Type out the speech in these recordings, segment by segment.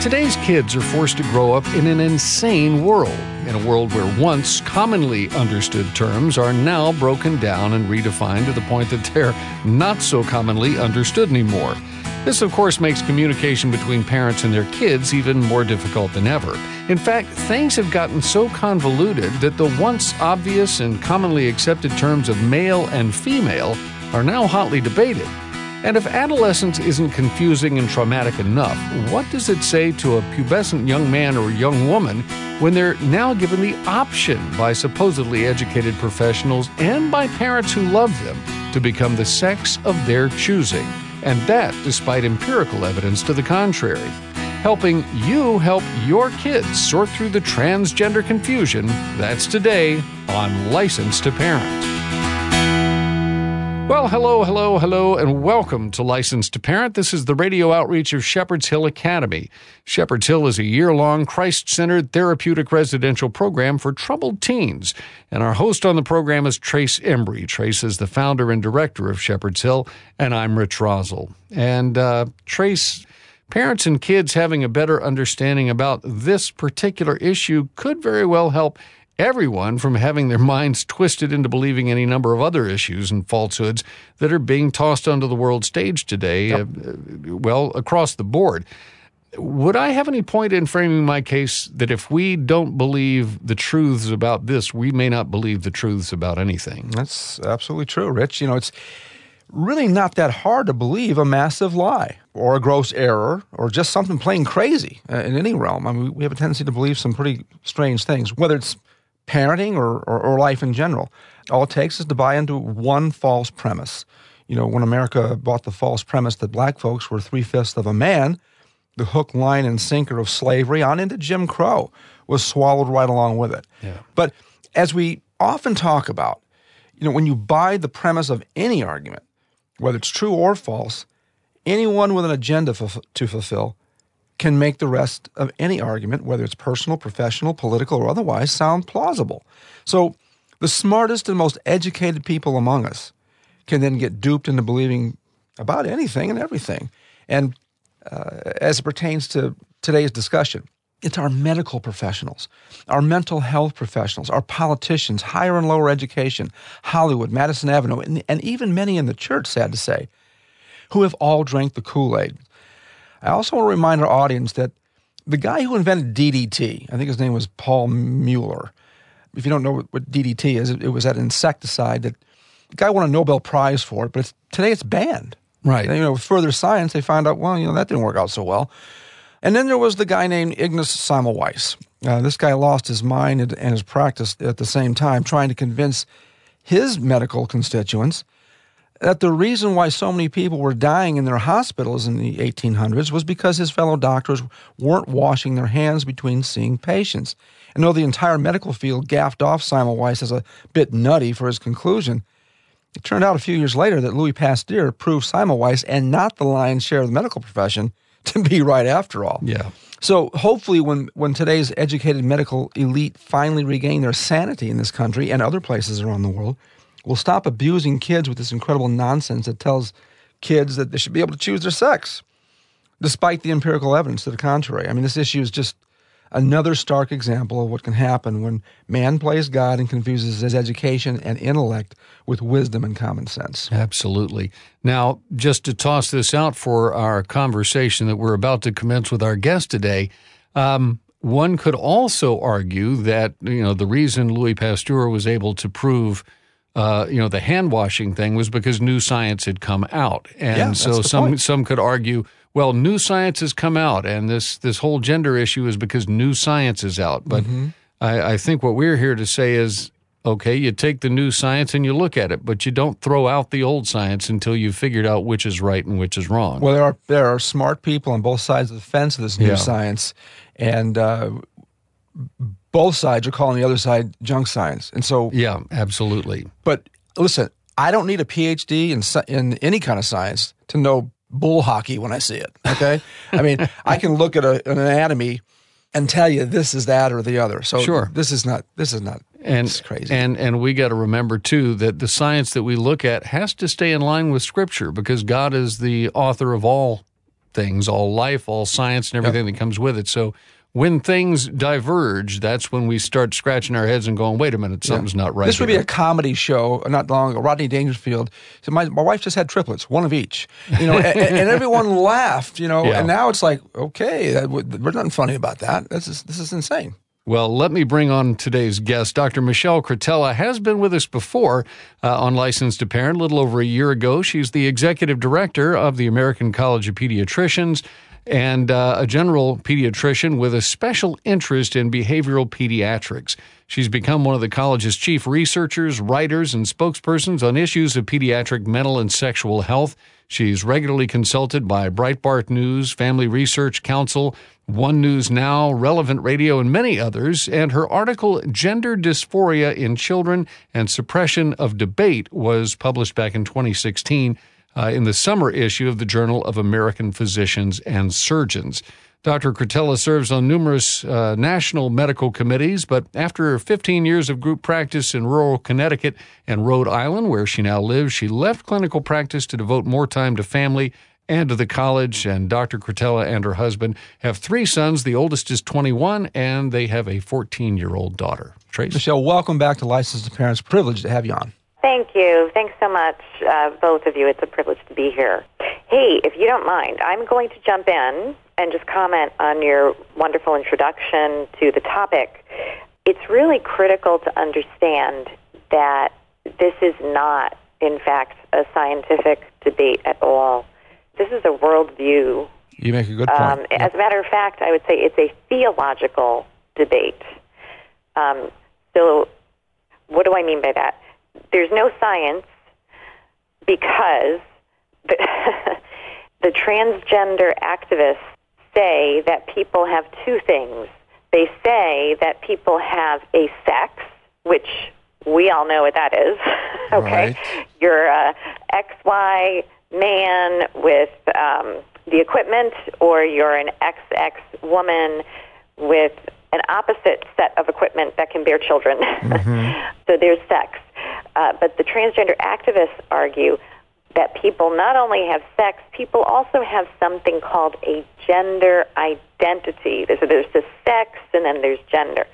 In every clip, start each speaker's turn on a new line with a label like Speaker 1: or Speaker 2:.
Speaker 1: Today's kids are forced to grow up in an insane world, in a world where once commonly understood terms are now broken down and redefined to the point that they're not so commonly understood anymore. This, of course, makes communication between parents and their kids even more difficult than ever. In fact, things have gotten so convoluted that the once obvious and commonly accepted terms of male and female are now hotly debated. And if adolescence isn't confusing and traumatic enough, what does it say to a pubescent young man or young woman when they're now given the option by supposedly educated professionals and by parents who love them to become the sex of their choosing? And that despite empirical evidence to the contrary. Helping you help your kids sort through the transgender confusion, that's today on License to Parent. Well, hello, hello, hello, and welcome to License to Parent. This is the radio outreach of Shepherd's Hill Academy. Shepherd's Hill is a year long Christ centered therapeutic residential program for troubled teens. And our host on the program is Trace Embry. Trace is the founder and director of Shepherd's Hill, and I'm Rich Rosell. And uh, Trace, parents and kids having a better understanding about this particular issue could very well help everyone from having their minds twisted into believing any number of other issues and falsehoods that are being tossed onto the world stage today, yep. uh, well, across the board. Would I have any point in framing my case that if we don't believe the truths about this, we may not believe the truths about anything?
Speaker 2: That's absolutely true, Rich. You know, it's really not that hard to believe a massive lie or a gross error or just something plain crazy uh, in any realm. I mean, we have a tendency to believe some pretty strange things, whether it's parenting or, or, or life in general. All it takes is to buy into one false premise. You know, when America bought the false premise that black folks were three fifths of a man, the hook, line, and sinker of slavery on into Jim Crow was swallowed right along with it. Yeah. But as we often talk about, you know, when you buy the premise of any argument, whether it's true or false, anyone with an agenda f- to fulfill can make the rest of any argument, whether it's personal, professional, political, or otherwise, sound plausible. So the smartest and most educated people among us can then get duped into believing about anything and everything. And uh, as it pertains to today's discussion, it's our medical professionals, our mental health professionals, our politicians, higher and lower education, Hollywood, Madison Avenue, and, and even many in the church, sad to say, who have all drank the Kool Aid I also want to remind our audience that the guy who invented DDT, I think his name was Paul Mueller. If you don't know what DDT is, it was that insecticide that the guy won a Nobel Prize for it, but it's, today it's banned.
Speaker 1: Right.
Speaker 2: And, you know, with further science, they found out, well, you know, that didn't work out so well. And then there was the guy named Ignaz Semmelweis. Uh, this guy lost his mind and his practice at the same time, trying to convince his medical constituents – that the reason why so many people were dying in their hospitals in the 1800s was because his fellow doctors weren't washing their hands between seeing patients. And though the entire medical field gaffed off Semmelweis as a bit nutty for his conclusion, it turned out a few years later that Louis Pasteur proved Semmelweis and not the lion's share of the medical profession to be right after all.
Speaker 1: Yeah.
Speaker 2: So hopefully, when, when today's educated medical elite finally regain their sanity in this country and other places around the world, will stop abusing kids with this incredible nonsense that tells kids that they should be able to choose their sex, despite the empirical evidence to the contrary. I mean, this issue is just another stark example of what can happen when man plays God and confuses his education and intellect with wisdom and common sense.
Speaker 1: Absolutely. Now, just to toss this out for our conversation that we're about to commence with our guest today, um, one could also argue that you know the reason Louis Pasteur was able to prove uh, you know, the hand washing thing was because new science had come out, and
Speaker 2: yeah,
Speaker 1: so some
Speaker 2: point.
Speaker 1: some could argue, well, new science has come out, and this this whole gender issue is because new science is out. But mm-hmm. I, I think what we're here to say is, okay, you take the new science and you look at it, but you don't throw out the old science until you've figured out which is right and which is wrong.
Speaker 2: Well, there are there are smart people on both sides of the fence of this new yeah. science, and uh, both sides are calling the other side junk science. And so,
Speaker 1: yeah, absolutely.
Speaker 2: But listen, I don't need a PhD in in any kind of science to know bull hockey when I see it. Okay, I mean, I can look at a, an anatomy and tell you this is that or the other. So
Speaker 1: sure.
Speaker 2: this is not this is not
Speaker 1: and
Speaker 2: crazy.
Speaker 1: And and we got to remember too that the science that we look at has to stay in line with Scripture because God is the author of all things, all life, all science, and everything yep. that comes with it. So when things diverge, that's when we start scratching our heads and going, wait a minute, something's yeah. not right.
Speaker 2: This would
Speaker 1: here.
Speaker 2: be a comedy show not long ago. Rodney Dangerfield said, my, my wife just had triplets, one of each. You know, and, and, everyone laughed, you know, yeah. and now it's like, okay, that, there's nothing funny about that. This is, this is insane.
Speaker 1: Well, let me bring on today's guest. Dr. Michelle Cretella has been with us before uh, on License to Parent a little over a year ago. She's the executive director of the American College of Pediatricians and uh, a general pediatrician with a special interest in behavioral pediatrics. She's become one of the college's chief researchers, writers, and spokespersons on issues of pediatric mental and sexual health. She's regularly consulted by Breitbart News, Family Research Council, One News Now, Relevant Radio, and many others. And her article, Gender Dysphoria in Children and Suppression of Debate, was published back in 2016 uh, in the summer issue of the Journal of American Physicians and Surgeons. Dr. Cretella serves on numerous uh, national medical committees, but after 15 years of group practice in rural Connecticut and Rhode Island, where she now lives, she left clinical practice to devote more time to family and to the college. And Dr. Cretella and her husband have three sons. The oldest is 21, and they have a 14 year old daughter. Trace?
Speaker 2: Michelle, welcome back to Licensed Parents. Privilege to have you on.
Speaker 3: Thank you. Thanks so much, uh, both of you. It's a privilege to be here. Hey, if you don't mind, I'm going to jump in and just comment on your wonderful introduction to the topic. It's really critical to understand that this is not, in fact, a scientific debate at all. This is a worldview.
Speaker 2: You make a good point. Um,
Speaker 3: As a matter of fact, I would say it's a theological debate. Um, so, what do I mean by that? There's no science because the, the transgender activists say that people have two things. They say that people have a sex, which we all know what that is. okay, right. you're a XY man with um, the equipment, or you're an XX woman with an opposite set of equipment that can bear children. Mm-hmm. so there's sex. Uh, but the transgender activists argue that people not only have sex, people also have something called a gender identity. There's, there's the sex and then there's gender.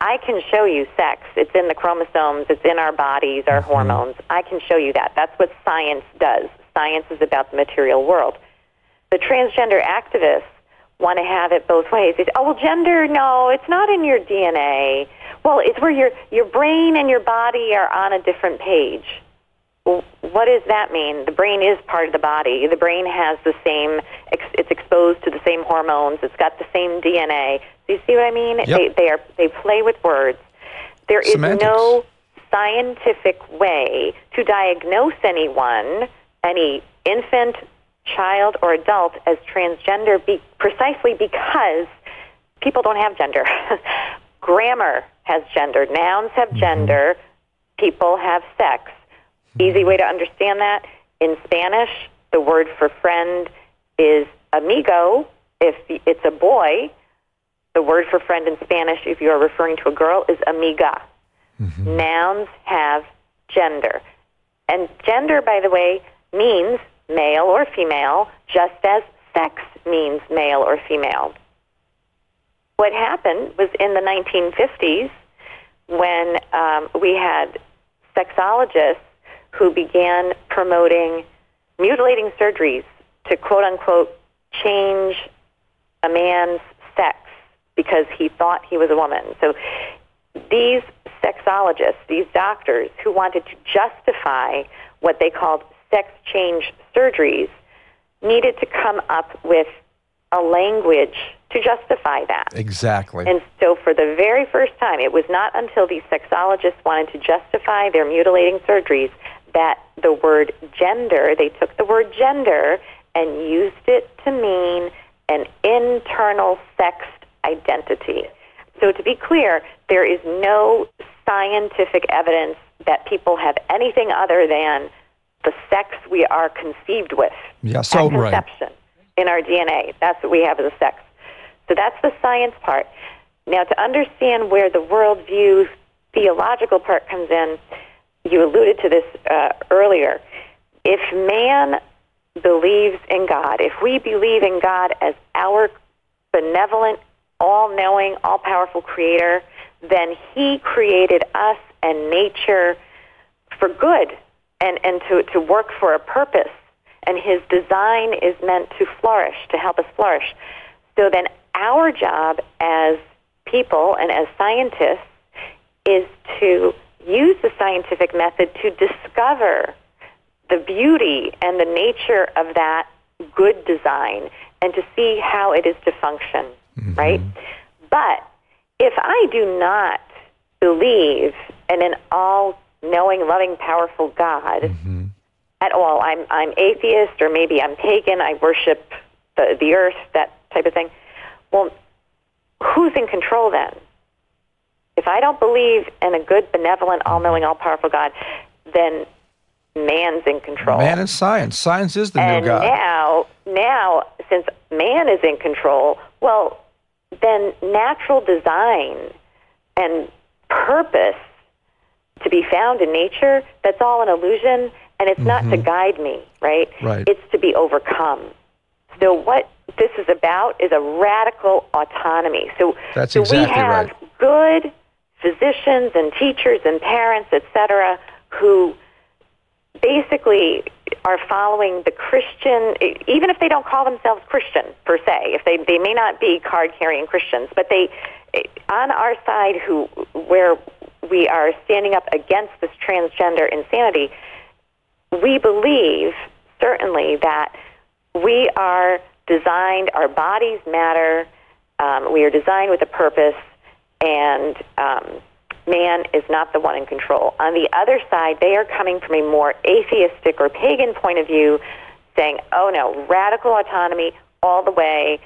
Speaker 3: I can show you sex. It's in the chromosomes, it's in our bodies, our mm-hmm. hormones. I can show you that. That's what science does. Science is about the material world. The transgender activists want to have it both ways. Say, oh, well, gender, no, it's not in your DNA. Well, it's where your, your brain and your body are on a different page. Well, what does that mean? The brain is part of the body. The brain has the same, it's exposed to the same hormones. It's got the same DNA. Do you see what I mean?
Speaker 2: Yep.
Speaker 3: They, they, are, they play with words. There is
Speaker 2: Semantics.
Speaker 3: no scientific way to diagnose anyone, any infant, child or adult as transgender be, precisely because people don't have gender. Grammar has gender, nouns have mm-hmm. gender, people have sex. Easy way to understand that in Spanish, the word for friend is amigo. If it's a boy, the word for friend in Spanish, if you are referring to a girl, is amiga. Mm-hmm. Nouns have gender. And gender, by the way, means male or female, just as sex means male or female. What happened was in the 1950s when um, we had sexologists who began promoting mutilating surgeries to quote unquote change a man's sex because he thought he was a woman. So these sexologists, these doctors who wanted to justify what they called sex change surgeries needed to come up with a language to justify that.
Speaker 2: Exactly.
Speaker 3: And so, for the very first time, it was not until these sexologists wanted to justify their mutilating surgeries that the word gender, they took the word gender and used it to mean an internal sex identity. So, to be clear, there is no scientific evidence that people have anything other than the sex we are conceived with.
Speaker 2: Yeah, so
Speaker 3: at conception
Speaker 2: right.
Speaker 3: in our DNA. That's what we have as a sex. So that's the science part. Now, to understand where the worldview theological part comes in, you alluded to this uh, earlier. If man believes in God, if we believe in God as our benevolent, all knowing, all powerful creator, then He created us and nature for good and, and to, to work for a purpose. And His design is meant to flourish, to help us flourish. So then our job as people and as scientists is to use the scientific method to discover the beauty and the nature of that good design and to see how it is to function, mm-hmm. right? But if I do not believe in an all knowing, loving, powerful God mm-hmm. at all, I'm, I'm atheist or maybe I'm pagan, I worship the, the earth, that type of thing. Well, who's in control then? If I don't believe in a good, benevolent, all knowing, all powerful God, then man's in control.
Speaker 2: Man is science. Science is the
Speaker 3: and
Speaker 2: new God.
Speaker 3: Now, now, since man is in control, well, then natural design and purpose to be found in nature, that's all an illusion, and it's mm-hmm. not to mm-hmm. guide me, right?
Speaker 2: Right.
Speaker 3: It's to be overcome. So what this is about is a radical autonomy. So,
Speaker 2: that's
Speaker 3: so
Speaker 2: exactly
Speaker 3: we have
Speaker 2: right.
Speaker 3: good physicians and teachers and parents, etc., who basically are following the Christian, even if they don't call themselves Christian per se, if they, they may not be card carrying Christians, but they, on our side, who where we are standing up against this transgender insanity, we believe certainly that we are designed, our bodies matter, um, we are designed with a purpose, and um, man is not the one in control. On the other side, they are coming from a more atheistic or pagan point of view, saying, oh no, radical autonomy all the way.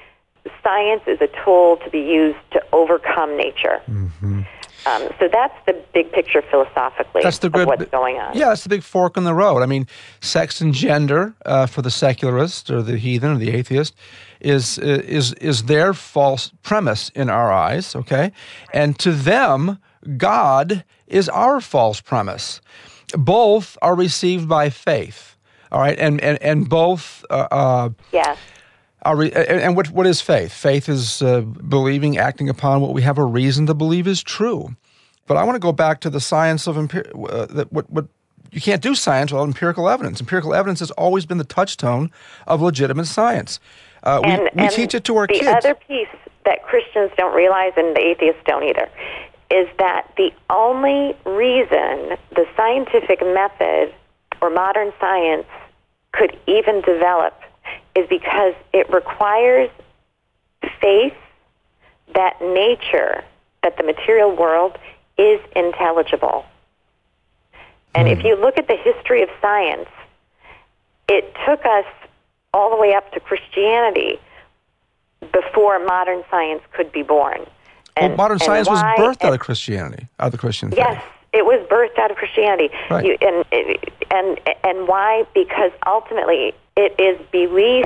Speaker 3: Science is a tool to be used to overcome nature. Mm-hmm. Um, so that's the big picture philosophically that's the good, what's going on.
Speaker 2: Yeah, that's the big fork in the road. I mean, sex and gender uh, for the secularist or the heathen or the atheist is is is their false premise in our eyes. Okay, and to them, God is our false premise. Both are received by faith. All right, and and and both. Uh, uh,
Speaker 3: yeah.
Speaker 2: Re- and what what is faith? Faith is uh, believing, acting upon what we have a reason to believe is true. But I want to go back to the science of empir- uh, that what what you can't do science without empirical evidence. Empirical evidence has always been the touchstone of legitimate science. Uh, we, and, we and teach it to our
Speaker 3: the
Speaker 2: kids.
Speaker 3: The other piece that Christians don't realize, and the atheists don't either, is that the only reason the scientific method or modern science could even develop is because it requires faith that nature, that the material world is intelligible. And if hmm. you look at the history of science, it took us all the way up to Christianity before modern science could be born.
Speaker 2: And, well, modern science was birthed out of Christianity, out of the Christian faith.
Speaker 3: Yes, it was birthed out of Christianity.
Speaker 2: Right.
Speaker 3: You, and, and, and why? Because ultimately it is belief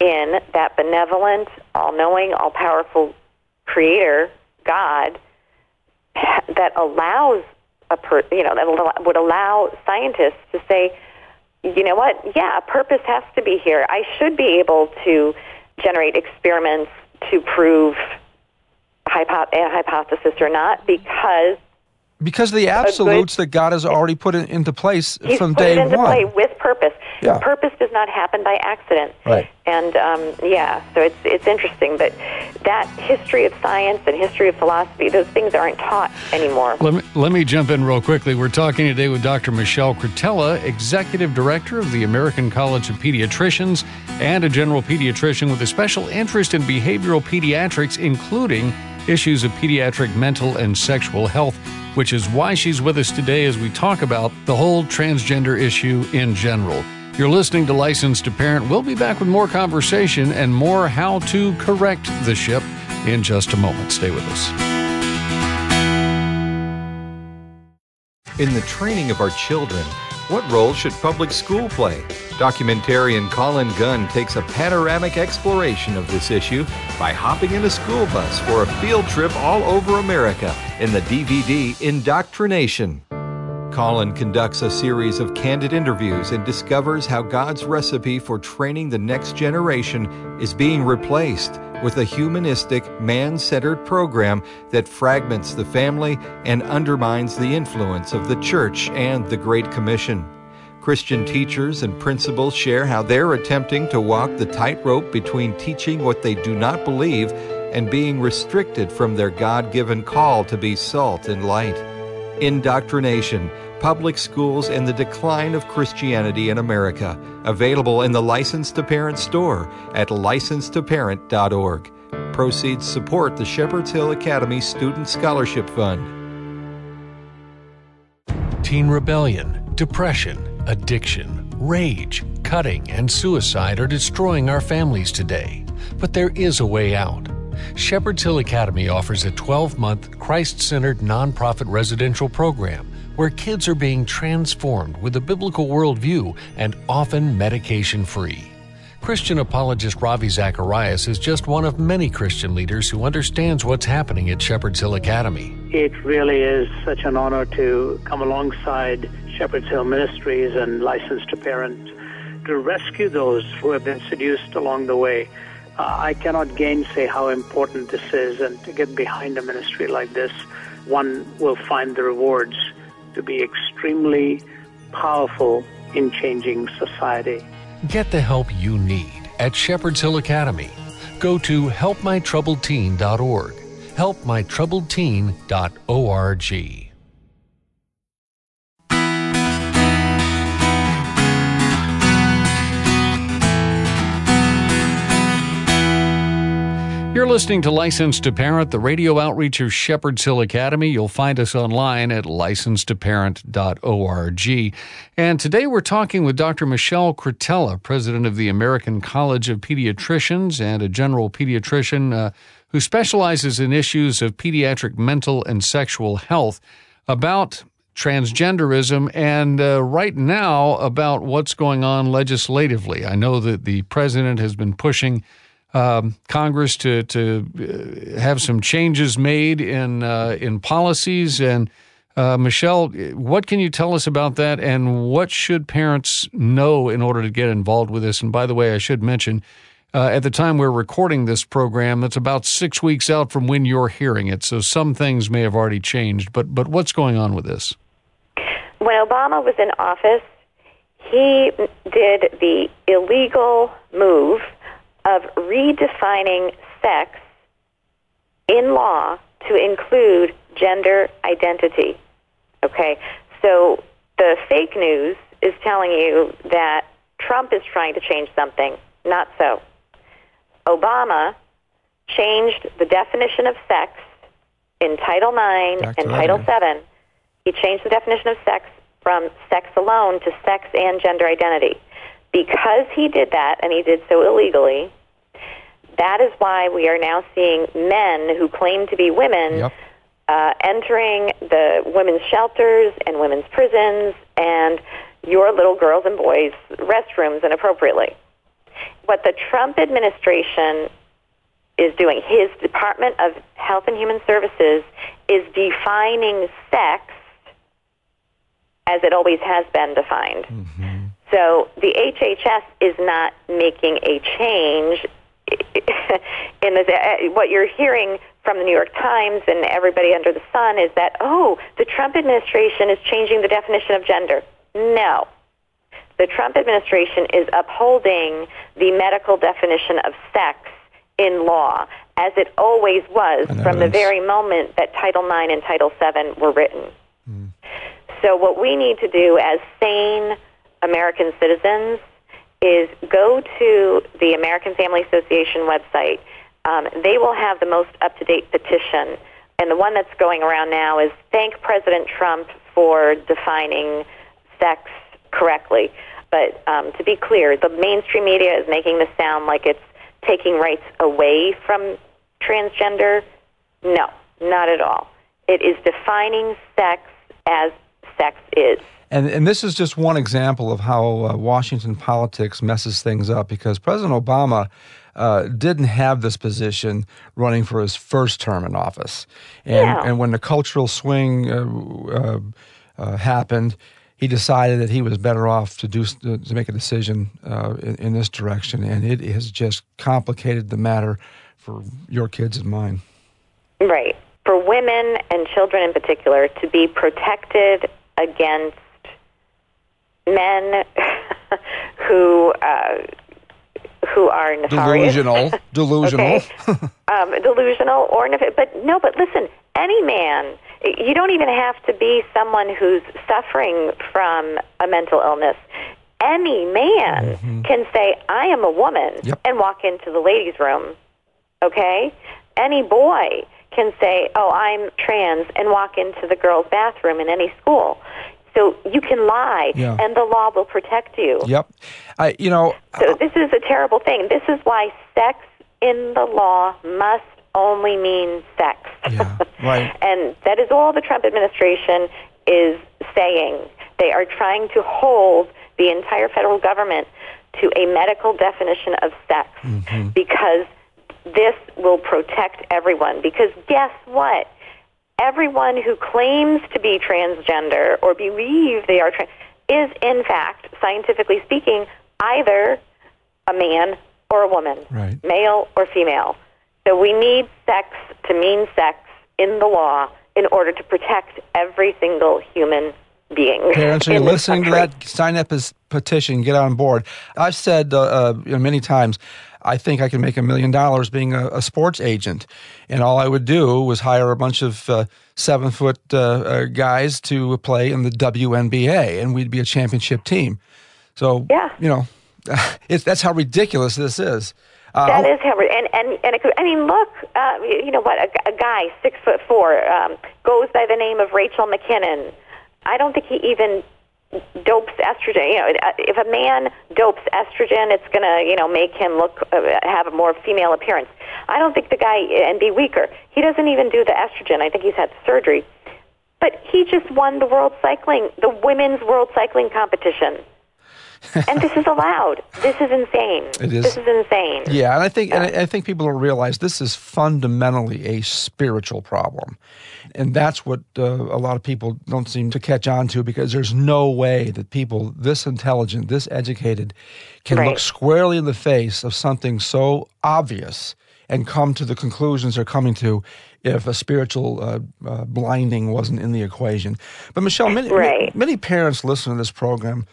Speaker 3: in that benevolent, all knowing, all powerful creator, God, that allows a per, you know, that would allow scientists to say, you know what, yeah, a purpose has to be here. I should be able to generate experiments to prove hypo- a hypothesis or not because
Speaker 2: because the absolutes good, that God has already put in, into place from day
Speaker 3: one.
Speaker 2: into
Speaker 3: play with purpose.
Speaker 2: Yeah.
Speaker 3: Purpose does not happen by accident.
Speaker 2: Right.
Speaker 3: And um, yeah, so it's it's interesting, but that history of science and history of philosophy, those things aren't taught anymore.
Speaker 1: Let me let me jump in real quickly. We're talking today with Dr. Michelle Cretella, executive director of the American College of Pediatricians, and a general pediatrician with a special interest in behavioral pediatrics, including issues of pediatric mental and sexual health, which is why she's with us today as we talk about the whole transgender issue in general. You're listening to License to Parent. We'll be back with more conversation and more how to correct the ship in just a moment. Stay with us.
Speaker 4: In the training of our children, what role should public school play? Documentarian Colin Gunn takes a panoramic exploration of this issue by hopping in a school bus for a field trip all over America in the DVD Indoctrination. Colin conducts a series of candid interviews and discovers how God's recipe for training the next generation is being replaced with a humanistic, man centered program that fragments the family and undermines the influence of the church and the Great Commission. Christian teachers and principals share how they're attempting to walk the tightrope between teaching what they do not believe and being restricted from their God given call to be salt and light. Indoctrination, Public Schools, and the Decline of Christianity in America. Available in the License to Parent store at licensetoparent.org. Proceeds support the Shepherd's Hill Academy Student Scholarship Fund.
Speaker 1: Teen rebellion, depression, addiction, rage, cutting, and suicide are destroying our families today. But there is a way out. Shepherd's Hill Academy offers a 12 month, Christ centered nonprofit residential program where kids are being transformed with a biblical worldview and often medication free. Christian apologist Ravi Zacharias is just one of many Christian leaders who understands what's happening at Shepherd's Hill Academy.
Speaker 5: It really is such an honor to come alongside Shepherd's Hill Ministries and License to Parent to rescue those who have been seduced along the way. Uh, I cannot gainsay how important this is, and to get behind a ministry like this, one will find the rewards to be extremely powerful in changing society.
Speaker 1: Get the help you need at Shepherd's Hill Academy. Go to helpmytroubledteen.org. helpmytroubledteen.org. You're listening to License to Parent, the radio outreach of Shepherd's Hill Academy. You'll find us online at licensetoparent.org. And today we're talking with Dr. Michelle Cretella, president of the American College of Pediatricians and a general pediatrician uh, who specializes in issues of pediatric mental and sexual health, about transgenderism and uh, right now about what's going on legislatively. I know that the president has been pushing um, Congress to to uh, have some changes made in uh, in policies. And uh, Michelle, what can you tell us about that? And what should parents know in order to get involved with this? And by the way, I should mention. Uh, at the time we're recording this program, that's about six weeks out from when you're hearing it. So some things may have already changed. But but what's going on with this?
Speaker 3: When Obama was in office, he did the illegal move of redefining sex in law to include gender identity. Okay? So the fake news is telling you that Trump is trying to change something. Not so. Obama changed the definition of sex in Title IX and Title VII. He changed the definition of sex from sex alone to sex and gender identity. Because he did that, and he did so illegally, that is why we are now seeing men who claim to be women yep. uh, entering the women's shelters and women's prisons and your little girls and boys' restrooms inappropriately. What the Trump administration is doing, his Department of Health and Human Services is defining sex as it always has been defined. Mm-hmm. So the HHS is not making a change in the, uh, what you're hearing from the New York Times and everybody under the sun is that, oh, the Trump administration is changing the definition of gender. No. The Trump administration is upholding the medical definition of sex in law, as it always was from the very moment that Title IX and Title VII were written. Mm. So, what we need to do as sane American citizens is go to the American Family Association website. Um, they will have the most up to date petition. And the one that's going around now is thank President Trump for defining sex correctly. But um, to be clear, the mainstream media is making this sound like it's taking rights away from transgender. No, not at all. It is defining sex as sex is.
Speaker 2: And, and this is just one example of how uh, Washington politics messes things up because President Obama uh, didn't have this position running for his first term in office. And,
Speaker 3: yeah.
Speaker 2: and when the cultural swing uh, uh uh, happened, he decided that he was better off to do to make a decision uh, in, in, this direction, and it has just complicated the matter for your kids and mine.
Speaker 3: Right, for women and children in particular, to be protected against men who uh, who are nefarious.
Speaker 2: Delusional. Delusional.
Speaker 3: um, delusional or nef- but no, but listen, any man. You don't even have to be someone who's suffering from a mental illness. Any man mm-hmm. can say, "I am a woman,"
Speaker 2: yep.
Speaker 3: and walk into the ladies' room. Okay. Any boy can say, "Oh, I'm trans," and walk into the girls' bathroom in any school. So you can lie,
Speaker 2: yeah.
Speaker 3: and the law will protect you.
Speaker 2: Yep. I, you know.
Speaker 3: So this is a terrible thing. This is why sex in the law must only mean sex.
Speaker 2: Yeah, right.
Speaker 3: and that is all the Trump administration is saying. They are trying to hold the entire federal government to a medical definition of sex
Speaker 2: mm-hmm.
Speaker 3: because this will protect everyone. Because guess what? everyone who claims to be transgender or believe they are trans is, in fact, scientifically speaking, either a man or a woman,
Speaker 2: right.
Speaker 3: male or female. So we need sex to mean sex in the law in order to protect every single human being.
Speaker 2: Parents, are you listening to that? Sign up as petition, get on board. I've said uh, uh, many times, I think I can make a million dollars being a, a, sports agent. And all I would do was hire a bunch of uh, seven foot uh, uh guys to play in the WNBA, and we'd be a championship team. So,
Speaker 3: yeah.
Speaker 2: you know, it's, that's how ridiculous this is.
Speaker 3: Uh, that is how, and and and it could, I mean, look, uh, you know what? A, a, guy six foot four um, goes by the name of Rachel McKinnon. I don't think he even dopes estrogen. You know, if a man dopes estrogen, it's going to you know make him look uh, have a more female appearance. I don't think the guy and be weaker. He doesn't even do the estrogen. I think he's had surgery, but he just won the world cycling, the women's world cycling competition. And this is allowed. This is insane.
Speaker 2: It is.
Speaker 3: This is insane.
Speaker 2: Yeah, and I think and I think people don't realize this is fundamentally a spiritual problem, and that's what uh, a lot of people don't seem to catch on to because there's no way that people this intelligent, this educated, can
Speaker 3: right.
Speaker 2: look squarely in the face of something so obvious and come to the conclusions they're coming to if a spiritual uh, uh, blinding wasn't in the equation. But Michelle, many,
Speaker 3: right.
Speaker 2: many parents listen to this program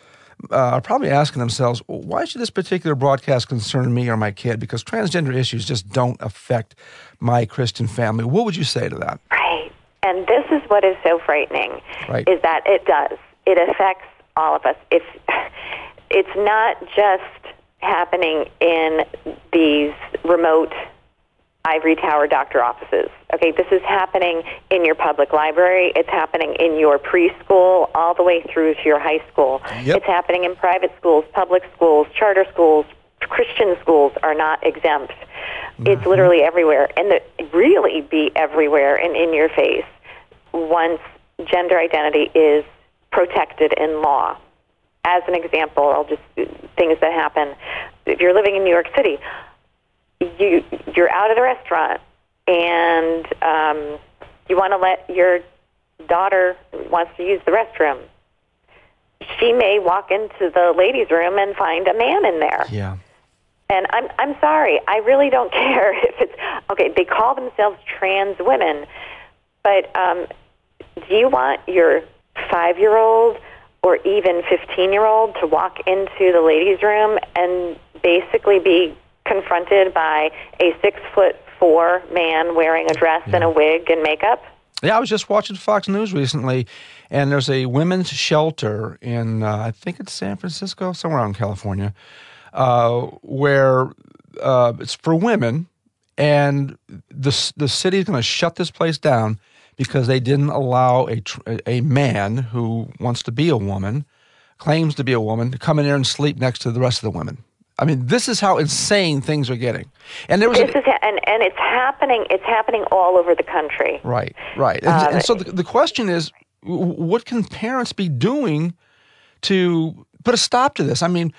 Speaker 2: uh, are probably asking themselves, why should this particular broadcast concern me or my kid? Because transgender issues just don't affect my Christian family. What would you say to that?
Speaker 3: Right. And this is what is so frightening
Speaker 2: right.
Speaker 3: is that it does. It affects all of us. If it's not just happening in these remote ivory tower doctor offices. Okay, this is happening in your public library. It's happening in your preschool all the way through to your high school.
Speaker 2: Yep.
Speaker 3: It's happening in private schools, public schools, charter schools, Christian schools are not exempt. Mm-hmm. It's literally everywhere, and the, really be everywhere and in your face once gender identity is protected in law. As an example, I'll just things that happen. If you're living in New York City, you you're out of the restaurant and um, you want to let your daughter wants to use the restroom. She may walk into the ladies' room and find a man in there.
Speaker 2: Yeah.
Speaker 3: And I'm I'm sorry, I really don't care if it's okay. They call themselves trans women, but um, do you want your five year old or even fifteen year old to walk into the ladies' room and basically be confronted by a six foot four man wearing a dress yeah. and a wig and makeup?
Speaker 2: Yeah, I was just watching Fox News recently, and there's a women's shelter in, uh, I think it's San Francisco, somewhere out in California, uh, where uh, it's for women, and the, the city is going to shut this place down because they didn't allow a, a man who wants to be a woman, claims to be a woman, to come in there and sleep next to the rest of the women. I mean, this is how insane things are getting. And there was
Speaker 3: this a, is ha- and and it's happening. It's happening all over the country.
Speaker 2: Right, right. And, um, and so the, the question is, what can parents be doing to put a stop to this? I mean,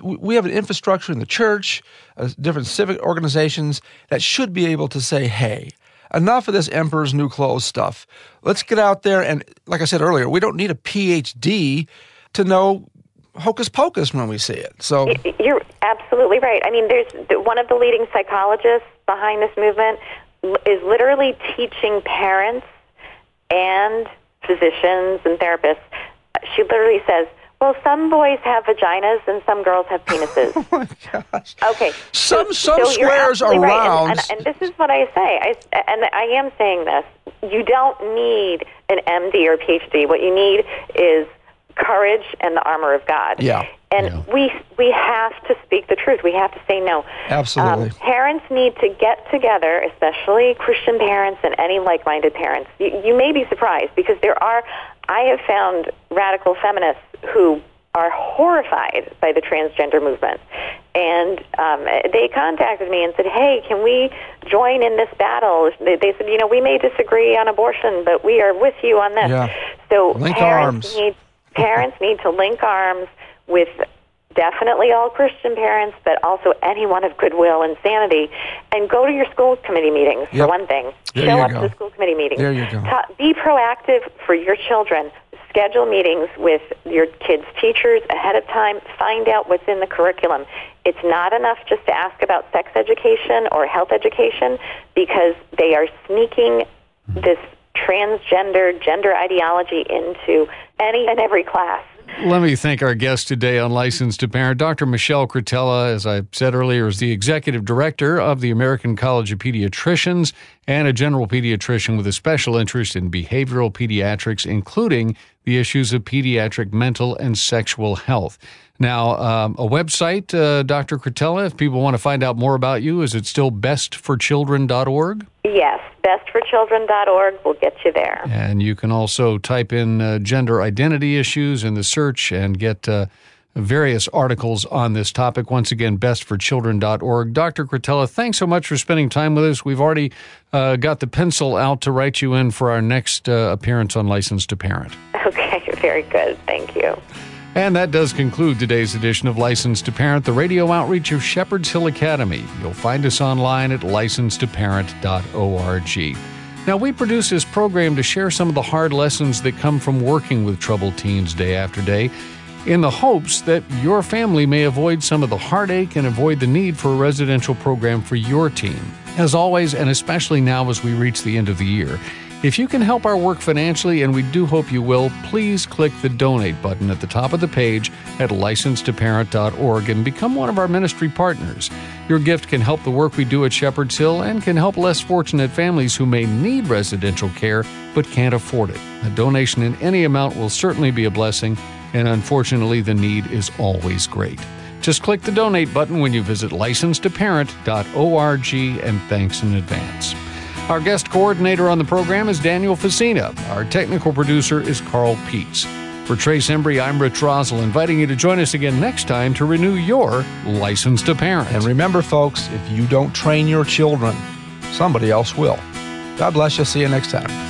Speaker 2: we have an infrastructure in the church, uh, different civic organizations that should be able to say, "Hey, enough of this emperor's new clothes stuff. Let's get out there and, like I said earlier, we don't need a PhD to know hocus pocus when we see it. So
Speaker 3: you're absolutely right. I mean, there's one of the leading psychologists behind this movement is literally teaching parents and physicians and therapists. She literally says, "Well, some boys have vaginas and some girls have penises."
Speaker 2: oh my gosh.
Speaker 3: Okay.
Speaker 2: Some
Speaker 3: so,
Speaker 2: some
Speaker 3: so
Speaker 2: squares are
Speaker 3: right.
Speaker 2: round.
Speaker 3: And, and, and, this is what I say. I, and I am saying this. You don't need an MD or PhD. What you need is courage and the armor of God.
Speaker 2: Yeah.
Speaker 3: And
Speaker 1: yeah.
Speaker 3: we we have to speak the truth. We have to say no.
Speaker 2: Absolutely.
Speaker 3: Um, parents need to get together, especially Christian parents and any like-minded parents. You, you may be surprised because there are. I have found radical feminists who are horrified by the transgender movement. And um, they contacted me and said, hey, can we join in this battle? They, they, said, you know, we may disagree on abortion, but we are with you on this.
Speaker 2: Yeah.
Speaker 3: So
Speaker 2: Link
Speaker 3: parents
Speaker 2: arms.
Speaker 3: need parents need to link arms with definitely all Christian parents, but also anyone of goodwill and sanity, and go to your school committee meetings for one thing.
Speaker 2: There
Speaker 3: Show up
Speaker 2: go.
Speaker 3: to the school committee meetings.
Speaker 2: There you go.
Speaker 3: Ta- be proactive for your children. Schedule meetings with your kids' teachers ahead of time. Find out what's in the curriculum. It's not enough just to ask about sex education or health education because they are sneaking this transgender gender ideology into any and every class.
Speaker 1: Let me thank our guest today on License to Parent. Dr. Michelle Cretella, as I said earlier, is the executive director of the American College of Pediatricians and a general pediatrician with a special interest in behavioral pediatrics, including the issues of pediatric mental and sexual health. Now, um, a website, uh, Dr. Cretella, if people want to find out more about you, is it still bestforchildren.org?
Speaker 3: Yes, bestforchildren.org will get you there.
Speaker 1: And you can also type in uh, gender identity issues in the search and get uh, various articles on this topic. Once again, bestforchildren.org. Dr. Cretella, thanks so much for spending time with us. We've already uh, got the pencil out to write you in for our next uh, appearance on License to Parent.
Speaker 3: Okay, very good. Thank you.
Speaker 1: And that does conclude today's edition of License to Parent, the radio outreach of Shepherd's Hill Academy. You'll find us online at licensetoparent.org. Now, we produce this program to share some of the hard lessons that come from working with troubled teens day after day in the hopes that your family may avoid some of the heartache and avoid the need for a residential program for your teen. As always, and especially now as we reach the end of the year, if you can help our work financially, and we do hope you will, please click the donate button at the top of the page at licensetoparent.org and become one of our ministry partners. Your gift can help the work we do at Shepherd's Hill and can help less fortunate families who may need residential care but can't afford it. A donation in any amount will certainly be a blessing, and unfortunately, the need is always great. Just click the donate button when you visit licensetoparent.org, and thanks in advance. Our guest coordinator on the program is Daniel Facina. Our technical producer is Carl Peets. For Trace Embry, I'm Rich Rosell, inviting you to join us again next time to renew your license to parent.
Speaker 2: And remember, folks, if you don't train your children, somebody else will. God bless you. See you next time.